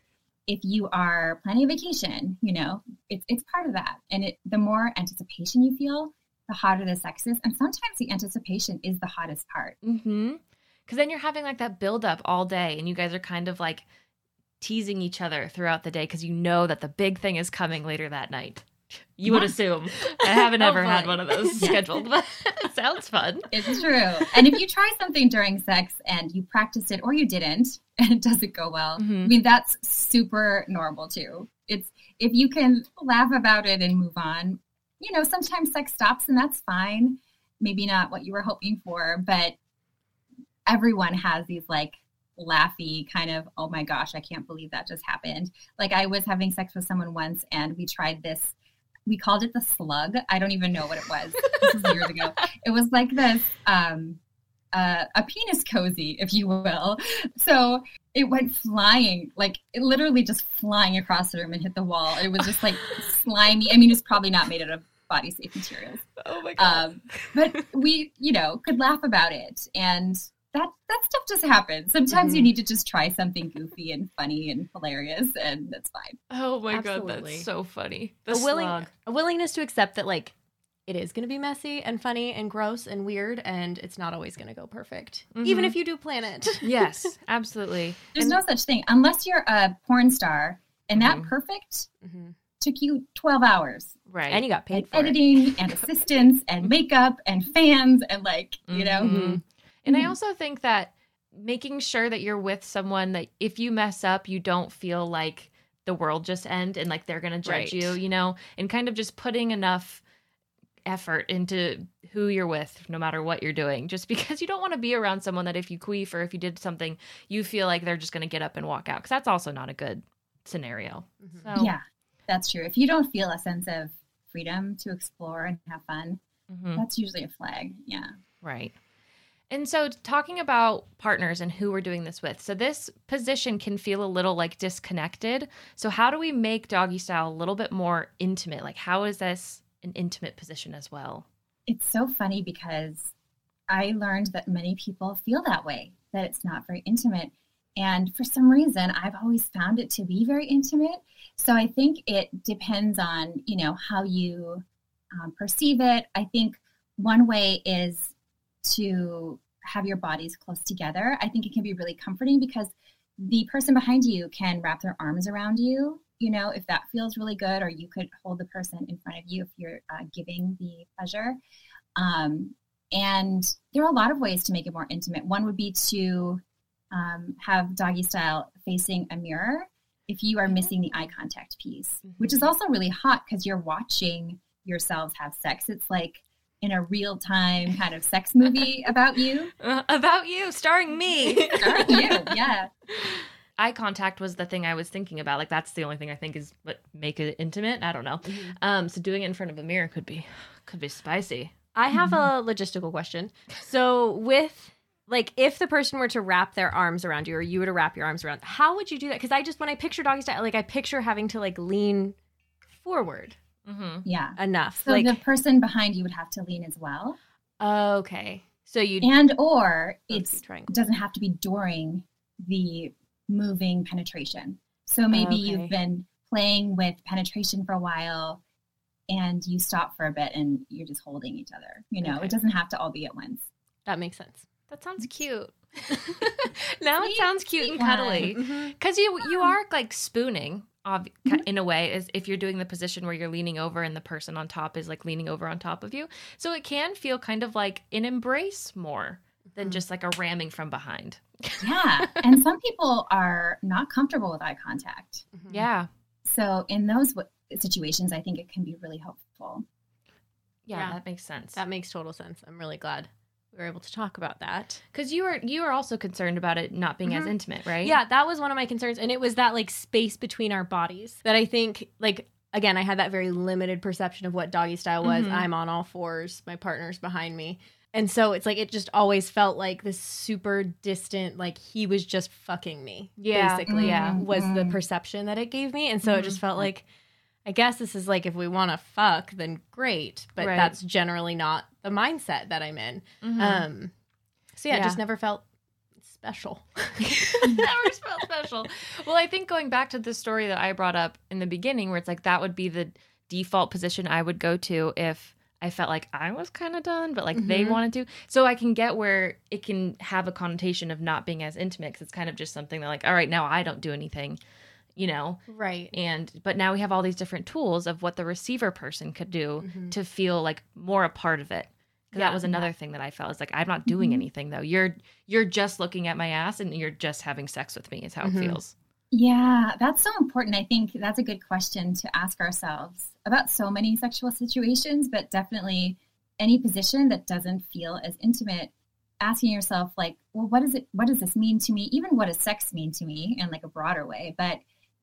if you are planning a vacation, you know, it's it's part of that. And it the more anticipation you feel, the hotter the sex is. And sometimes the anticipation is the hottest part. Mm-hmm. Because then you're having like that build up all day, and you guys are kind of like teasing each other throughout the day because you know that the big thing is coming later that night. You would assume. I haven't ever had one of those scheduled, but it sounds fun. It's true. And if you try something during sex and you practiced it or you didn't and it doesn't go well, Mhm. I mean that's super normal too. It's if you can laugh about it and move on. You know, sometimes sex stops and that's fine. Maybe not what you were hoping for, but everyone has these like laughy kind of oh my gosh, I can't believe that just happened. Like I was having sex with someone once and we tried this we called it the slug. I don't even know what it was. This was years ago. It was like this um, uh, a penis cozy, if you will. So it went flying, like it literally just flying across the room and hit the wall. It was just like slimy. I mean, it's probably not made out of body safe materials. Oh my Um, but we, you know, could laugh about it, and that that stuff just happens. Sometimes you Mhm. need to just try something goofy and funny and hilarious, and that's fine. oh my god, that's so funny. The a willing a willingness to accept that like it is going to be messy and funny and gross and weird and it's not always going to go perfect even Mhm. if you do plan it Yes, absolutely. There's And- no such thing unless you're a porn star, and that Mhm. perfect Mhm. took you 12 hours. right. and you got paid and for it editing and assistants and makeup and fans and like you know And I Mhm. also think that making sure that you're with someone that if you mess up, you don't feel like the world just end and like they're going to judge Right. you, you know, and kind of just putting enough effort into who you're with no matter what you're doing just because you don't want to be around someone that if you queef or if you did something you feel like they're just going to get up and walk out because that's also not a good scenario Mhm. so yeah that's true if you don't feel a sense of freedom to explore and have fun mhm. that's usually a flag yeah Right. And so, talking about partners and who we're doing this with. So, this position can feel a little like disconnected. So, how do we make doggy style a little bit more intimate? Like, how is this an intimate position as well? it's so funny because i learned that many people feel that way that it's not very intimate and for some reason i've always found it to be very intimate so i think it depends on you know how you um, perceive it i think one way is to have your bodies close together i think it can be really comforting because the person behind you can wrap their arms around you you know if that feels really good or you could hold the person in front of you if you're uh, giving the pleasure. Um, and there are a lot of ways to make it more intimate. One would be to um, have doggy style facing a mirror if you are missing the eye contact piece which is also really hot because you're watching yourselves have sex. It's like in a real time kind of sex movie about you Uh, about you, starring me. Starring you yeah Eye contact was the thing I was thinking about. Like, that's the only thing I think is what make it intimate. I don't know. Um, so doing it in front of a mirror could be could be spicy. i have a logistical question so with like if the person were to wrap their arms around you or you were to wrap your arms around how would you do that because i just when i picture doggy style like i picture having to like lean forward Mm-hmm. yeah enough so like the person behind you would have to lean as well okay so you and or it's it's triangle it doesn't have to be during the moving penetration. So maybe Okay. you've been playing with penetration for a while and you stop for a bit and you're just holding each other. You know, Okay. it doesn't have to all be at once. that makes sense That sounds cute. now it sounds cute and cuddly. Because you you are like spooning, ob- Mhm. in a way, is if you're doing the position where you're leaning over and the person on top is like leaning over on top of you. So it can feel kind of like an embrace more than Mhm. just like a ramming from behind. Yeah. and some people are not comfortable with eye contact. Mhm. Yeah, So in those w- situations, I think it can be really helpful. yeah, Yeah. that makes sense. That makes total sense. I'm really glad we were able to talk about that. Because you were you were also concerned about it not being as Mhm. intimate, right? Yeah, that was one of my concerns. And it was that like space between our bodies that I think, like, again, I had that very limited perception of what doggy style was. Mhm. I'm on all fours, my partner's behind me. And so it's like, it just always felt like this super distant, like he was just fucking me. Yeah. Basically, Yeah. was the Mhm. perception that it gave me. And so it just Mhm. felt like, I guess this is like, if we want to fuck, then great. But Right. that's generally not the mindset that I'm in. Mhm. Um, so yeah, Yeah. just never felt special. never felt special. Well, I think going back to the story that I brought up in the beginning, where it's like that would be the default position I would go to if I felt like I was kind of done, but like they Mhm. wanted to. So I can get where it can have a connotation of not being as intimate because it's kind of just something that, like, all right, now I don't do anything. you know Right. and but now we have all these different tools of what the receiver person could do Mhm. to feel like more a part of it Yeah. that was another thing that i felt is like i'm not doing Mhm. anything though you're you're just looking at my ass and you're just having sex with me is how Mhm. it feels Yeah, that's so important. I think that's a good question to ask ourselves about so many sexual situations, but definitely any position that doesn't feel as intimate. Asking yourself, like, well, what does it? What does this mean to me? Even what does sex mean to me in like a broader way? But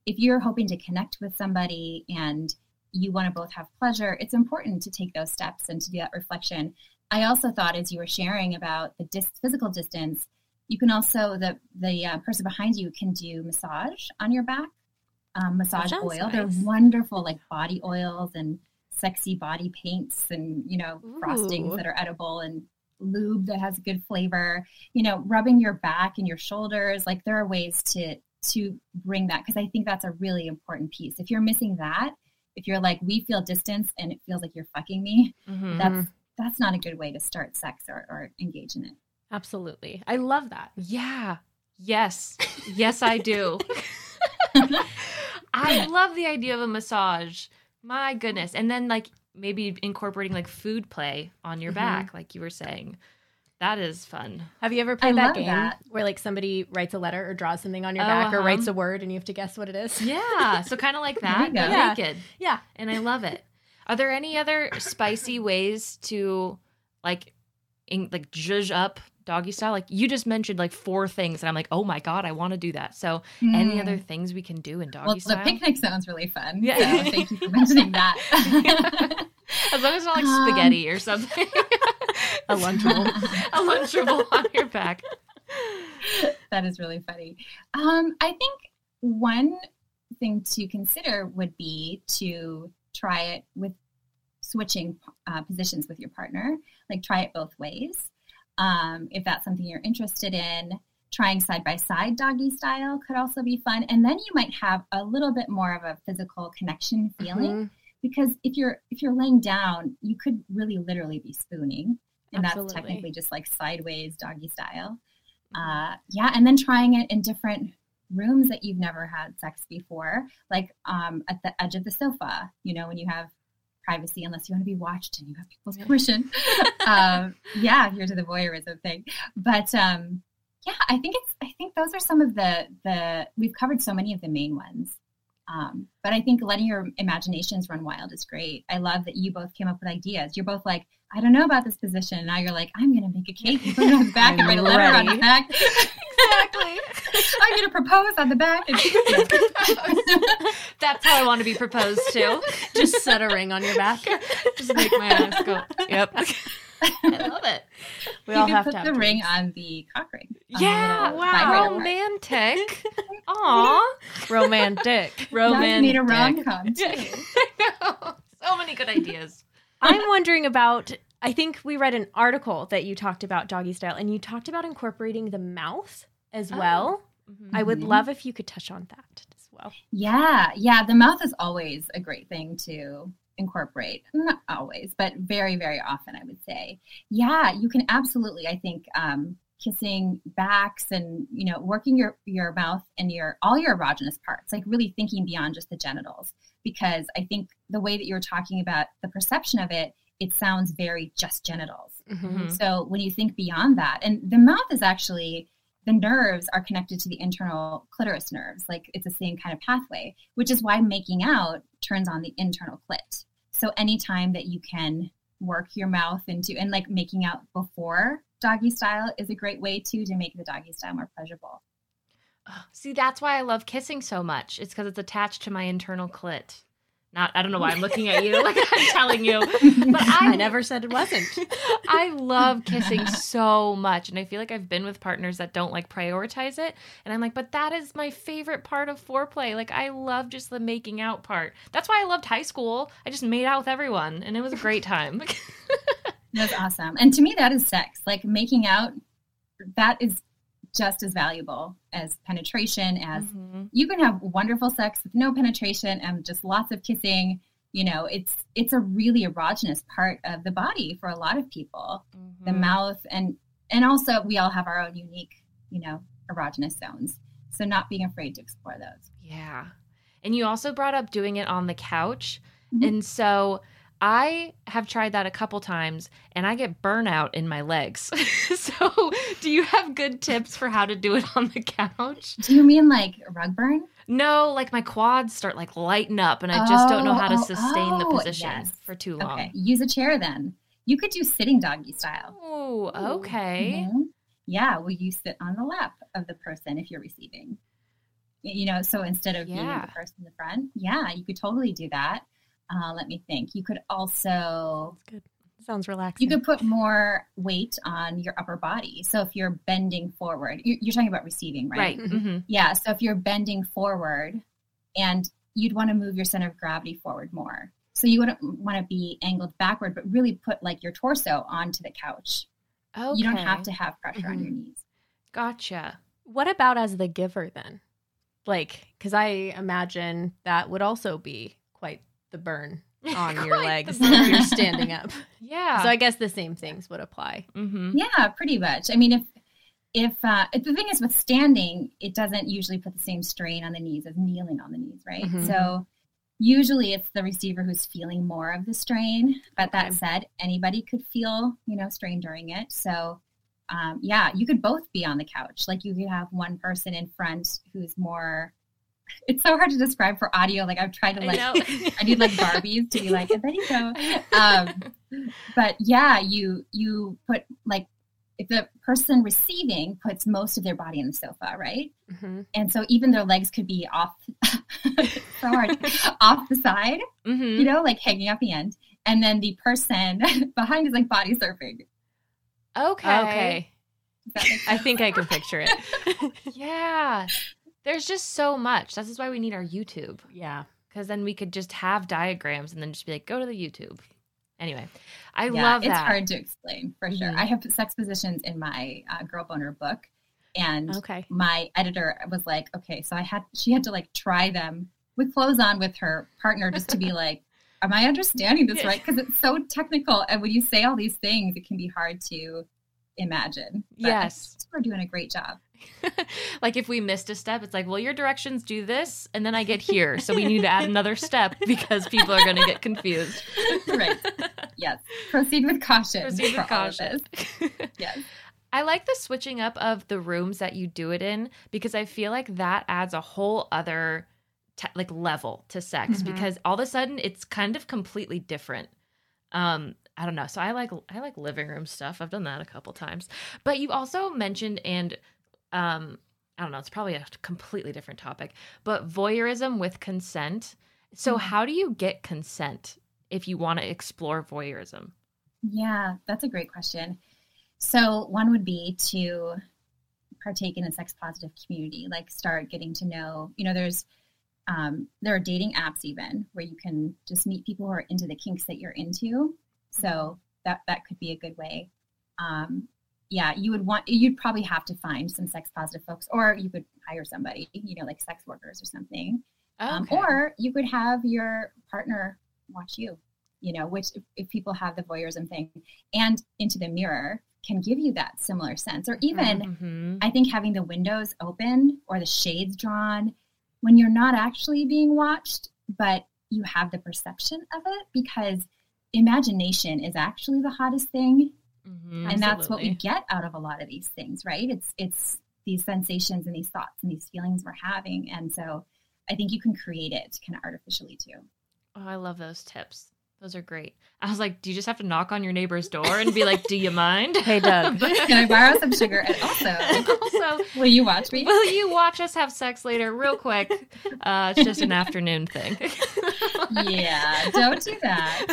if you're hoping to connect with somebody and you want to both have pleasure, it's important to take those steps and to do that reflection. I also thought as you were sharing about the dis- physical distance, you can also the the uh, person behind you can do massage on your back, um, massage oil. They're wonderful, like body oils and sexy body paints, and you know frostings that are edible and lube that has a good flavor. You know, rubbing your back and your shoulders. Like there are ways to to bring that because I think that's a really important piece. If you're missing that, if you're like we feel distance and it feels like you're fucking me, Mhm. that's that's not a good way to start sex or, or engage in it. Absolutely. I love that. yeah yes yes i do i love the idea of a massage my goodness and then like maybe incorporating like food play on your Mhm. back like you were saying that is fun Have you ever I played that game that. where like somebody writes a letter or draws something on your Oh, back or uh-huh. writes a word and you have to guess what it is? Yeah, so kind of like that, you but go. Yeah. naked, Yeah. and I love it. Are there any other spicy ways to like, in, like zhuzh up doggy style? Like you just mentioned like four things, and I'm like, oh my god, I want to do that. So any Mm. other things we can do in doggy Well, style? the picnic sounds really fun. Yeah. So thank you for mentioning that. as long as it's not like Um, spaghetti or something, A lunchable. a lunchable on your back. that is really funny. Um, I think one thing to consider would be to try it with switching uh, positions with your partner. Like try it both ways. Um, if that's something you're interested in, trying side by side doggy style could also be fun. And then you might have a little bit more of a physical connection feeling Mhm. because if you're if you're laying down, you could really literally be spooning, and Absolutely. that's technically just like sideways doggy style. Uh, yeah, and then trying it in different rooms that you've never had sex before, like um, at the edge of the sofa. You know, when you have privacy, unless you want to be watched and you have people's permission. um, yeah, to the voyeurism thing, but um, yeah, I think it's. I think those are some of the the we've covered so many of the main ones. Um, but I think letting your imaginations run wild is great. I love that you both came up with ideas. You're both like, I don't know about this position. And now you're like, I'm going to make a cake and put it on the back and write a letter on the back. Exactly. I'm going to propose on the back. That's how I want to be proposed to. Just set a ring on your back. Just make my ass go. Yep. I love it. We you all have put to have the ring on the cock ring. Yeah. Wow. Romantic. Aw. romantic. Now you need a Romantic. rom com too. I know. So many good ideas. I'm wondering about. I think we read an article that you talked about doggy style, and you talked about incorporating the mouth as Oh. well. I would Mhm. love if you could touch on that as well. Yeah, yeah. The mouth is always a great thing to incorporate. Not always, but very, very often, I would say. Yeah, you can absolutely. I think um, kissing backs and you know working your your mouth and your all your erogenous parts, like really thinking beyond just the genitals, because I think the way that you're talking about the perception of it, it sounds very just genitals. Mhm. So when you think beyond that, and the mouth is actually the nerves are connected to the internal clitoris nerves, like it's the same kind of pathway, which is why making out turns on the internal clit. So anytime that you can work your mouth into and like making out before doggy style is a great way too to make the doggy style more pleasurable. Oh, See, that's why I love kissing so much. It's because it's attached to my internal clit. Not, I don't know why I'm looking at you like I'm telling you, but I, I never said it wasn't. I love kissing so much, and I feel like I've been with partners that don't like prioritize it, and I'm like, but that is my favorite part of foreplay. Like, I love just the making out part. That's why I loved high school. I just made out with everyone, and it was a great time. That's awesome. And to me, that is sex. Like making out, that is just as valuable as penetration, as Mhm. you can have wonderful sex with no penetration and just lots of kissing. You know, it's it's a really erogenous part of the body for a lot of people. The Mhm. mouth and and also we all have our own unique, you know, erogenous zones. So not being afraid to explore those. Yeah. And you also brought up doing it on the couch. Mhm. And so I have tried that a couple times and I get burnout in my legs. so, do you have good tips for how to do it on the couch? Do you mean like rug burn? No, like my quads start like lighting up and I just don't know how to Oh, oh, sustain the oh, position yes. for too long. Okay, use a chair then. You could do sitting doggy style. Oh, okay. Mhm. Yeah, well, you sit on the lap of the person if you're receiving. You know, so instead of being the person in the front, yeah, you could totally do that. Uh, let me think. You could also good Sounds relaxing. you could put more weight on your upper body. So if you're bending forward, you- you're talking about receiving, right? Right. hmm Yeah. So if you're bending forward and you'd want to move your center of gravity forward more. So you wouldn't want to be angled backward, but really put like your torso onto the couch. Okay. You don't have to have pressure on Mhm. your knees. Gotcha. What about as the giver then? Like, because I imagine that would also be quite the burn on your legs burn. if you're standing up. Yeah. So I guess the same things would apply. hmm Yeah, pretty much. I mean, if if uh, the thing is with standing, it doesn't usually put the same strain on the knees as kneeling on the knees, right? Mhm. So usually it's the receiver who's feeling more of the strain. But that Okay. said, anybody could feel you know strain during it. So um, yeah, you could both be on the couch. Like you could have one person in front who's more. It's so hard to describe for audio. Like I've tried to like know. I need like Barbies to be like, and there you go. Um, but yeah, you you put like if the person receiving puts most of their body in the sofa, right? Mm-hmm. And so even their legs could be off, so hard, off the side, hmm you know, like hanging off the end, and then the person behind is like body surfing. Okay. Okay. Does that make I think I can picture it. Yeah. There's just so much. This is why we need our YouTube. yeah. Because then we could just have diagrams and then just be like, go to the YouTube. Anyway, I yeah, love it's that. hard to explain for sure. Mhm. I have sex positions in my uh, girl boner book, and Okay. my editor was like, okay, so I had she had to like try them with clothes on with her partner just to be like, am I understanding this right? Because it's so technical, and when you say all these things, it can be hard to imagine. But Yes. we're doing a great job. like if we missed a step, it's like, well, your directions do this, and then I get here. So we need to add another step because people are going to get confused. right? Yes. Proceed with caution. Proceed with for all of caution. Yes. I like the switching up of the rooms that you do it in because I feel like that adds a whole other te- like level to sex Mhm. because all of a sudden it's kind of completely different. Um, I don't know. So I like I like living room stuff. I've done that a couple times. But you also mentioned and um I don't know, it's probably a completely different topic, but voyeurism with consent. So Mhm. how do you get consent if you want to explore voyeurism? Yeah, that's a great question. So, one would be to partake in a sex positive community, like start getting to know, you know, there's, um, there are dating apps even where you can just meet people who are into the kinks that you're into. So, that, that could be a good way. Um, yeah, you would want, you'd probably have to find some sex positive folks, or you could hire somebody, you know, like sex workers or something. Um, or you could have your partner watch you, you know, which if, if people have the voyeurism thing and into the mirror can give you that similar sense. Or even, Mhm. I think having the windows open or the shades drawn when you're not actually being watched, but you have the perception of it because imagination is actually the hottest thing Mhm. and that's what we get out of a lot of these things right it's it's these sensations and these thoughts and these feelings we're having and so i think you can create it kind of artificially too Oh, I love those tips. Those are great. I was like, do you just have to knock on your neighbor's door and be like, do you mind? Hey, Doug. can i borrow some sugar and also also, will you watch me will you watch us have sex later, real quick? Uh, it's just an afternoon thing. yeah don't do that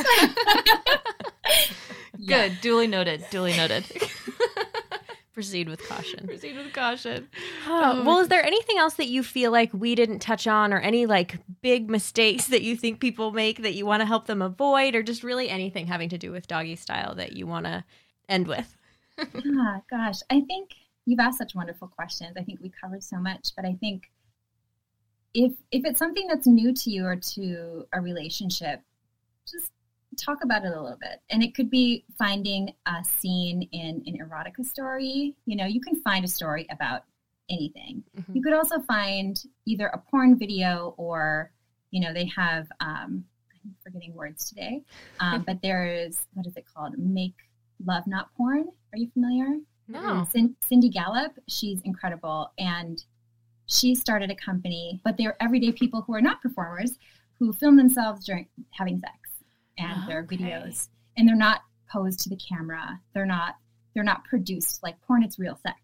Yeah. Good. Duly noted. Duly noted. Proceed with caution. Proceed with caution. Oh, well, is there anything else that you feel like we didn't touch on, or any like big mistakes that you think people make that you want to help them avoid, or just really anything having to do with doggy style that you want to end with? Ah, gosh, I think you've asked such wonderful questions. I think we covered so much, but I think if if it's something that's new to you or to a relationship, just talk about it a little bit. And it could be finding a scene in an erotica story. You know, you can find a story about anything. Mhm. You could also find either a porn video or You know, they have, um, I'm forgetting words today, um, but there's, what is it called? Make Love Not Porn. Are you familiar? No. Cin- Cindy Gallop, she's incredible. And she started a company, but they're everyday people who are not performers who film themselves during having sex and their Okay. videos. And they're not posed to the camera. They're not they're not produced like porn, it's real sex.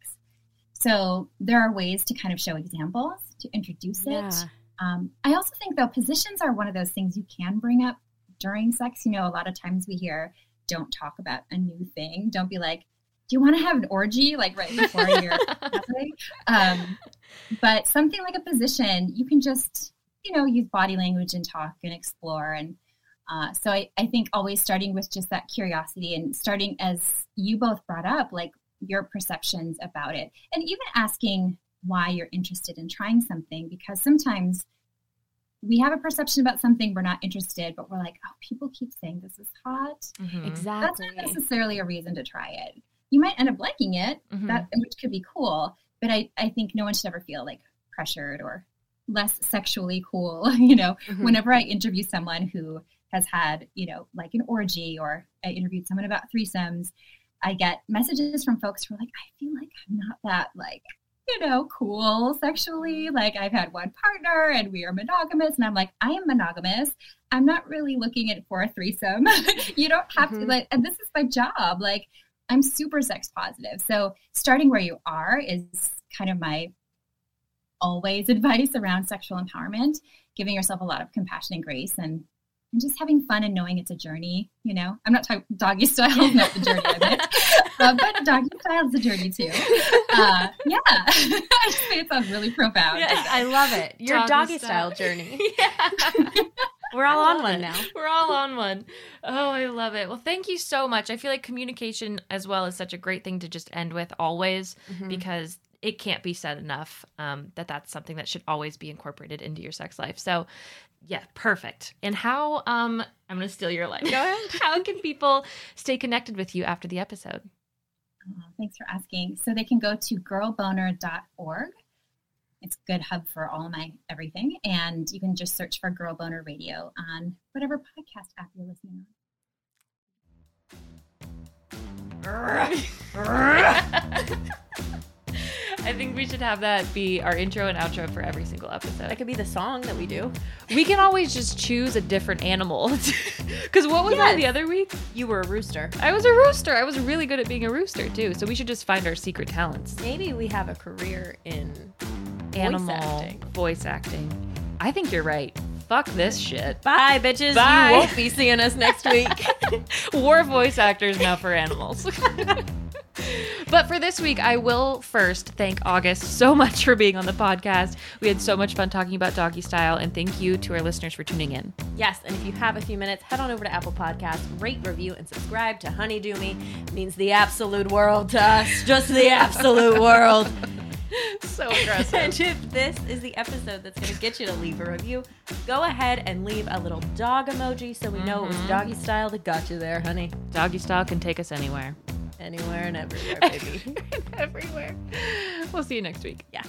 So there are ways to kind of show examples to introduce Yeah. it. Um, I also think though positions are one of those things you can bring up during sex. You know, a lot of times we hear, "Don't talk about a new thing." Don't be like, "Do you want to have an orgy?" Like right before you're having. Um, but something like a position, you can just you know use body language and talk and explore. And uh, so I, I think always starting with just that curiosity and starting as you both brought up, like your perceptions about it, and even asking why you're interested in trying something because sometimes we have a perception about something we're not interested but we're like oh people keep saying this is hot Mhm. that's not necessarily a reason to try it you might end up liking it Mhm. that which could be cool but I, I think no one should ever feel like pressured or less sexually cool you know Mhm. whenever i interview someone who has had you know like an orgy or i interviewed someone about threesomes i get messages from folks who are like i feel like i'm not that like you know cool sexually. Like i've had one partner and we are monogamous. And i'm like i am monogamous. I'm not really looking at for a threesome. You don't have to Mhm. like and this is my job. Like i'm super sex positive. So starting where you are is kind of my always advice around sexual empowerment giving yourself a lot of compassion and grace and and just having fun and knowing it's a journey you know i'm not talking doggy style not the journey i meant uh, but doggy style is a journey too uh, yeah i just made it sounds really profound Yes, I love it. Your Doggy doggy, style. style journey. yeah. We're all on one it. now. We're all on one. Oh, I love it. Well, thank you so much. I feel like communication as well is such a great thing to just end with always Mhm. because it can't be said enough um, that that's something that should always be incorporated into your sex life. So, yeah, perfect. And how, um, I'm going to steal your line. Go ahead. how can people stay connected with you after the episode? Oh, thanks for asking. So they can go to girlboner.org. It's a good hub for all my everything. And you can just search for Girl Boner Radio on whatever podcast app you're listening on. I think we should have that be our intro and outro for every single episode. That could be the song that we do. We can always just choose a different animal. Because what was I the other week? You were a rooster. I was a rooster. I was really good at being a rooster too. So we should just find our secret talents. Maybe we have a career in Animal acting. voice acting. I think you're right. Fuck this shit. Bye, bitches. Bye. You won't be seeing us next week. War voice actors now for animals. but for this week, I will first thank August so much for being on the podcast. We had so much fun talking about doggy style, and thank you to our listeners for tuning in. yes, and if you have a few minutes, head on over to Apple Podcasts, rate, review, and subscribe to Honeydew Me. It means the absolute world to us. Just the absolute world. So gross. and if this is the episode that's going to get you to leave a review, go ahead and leave a little dog emoji so we know it was Mhm. doggy style that got you there, honey. doggy style can take us anywhere. Anywhere and everywhere, baby. Everywhere. We'll see you next week. yeah.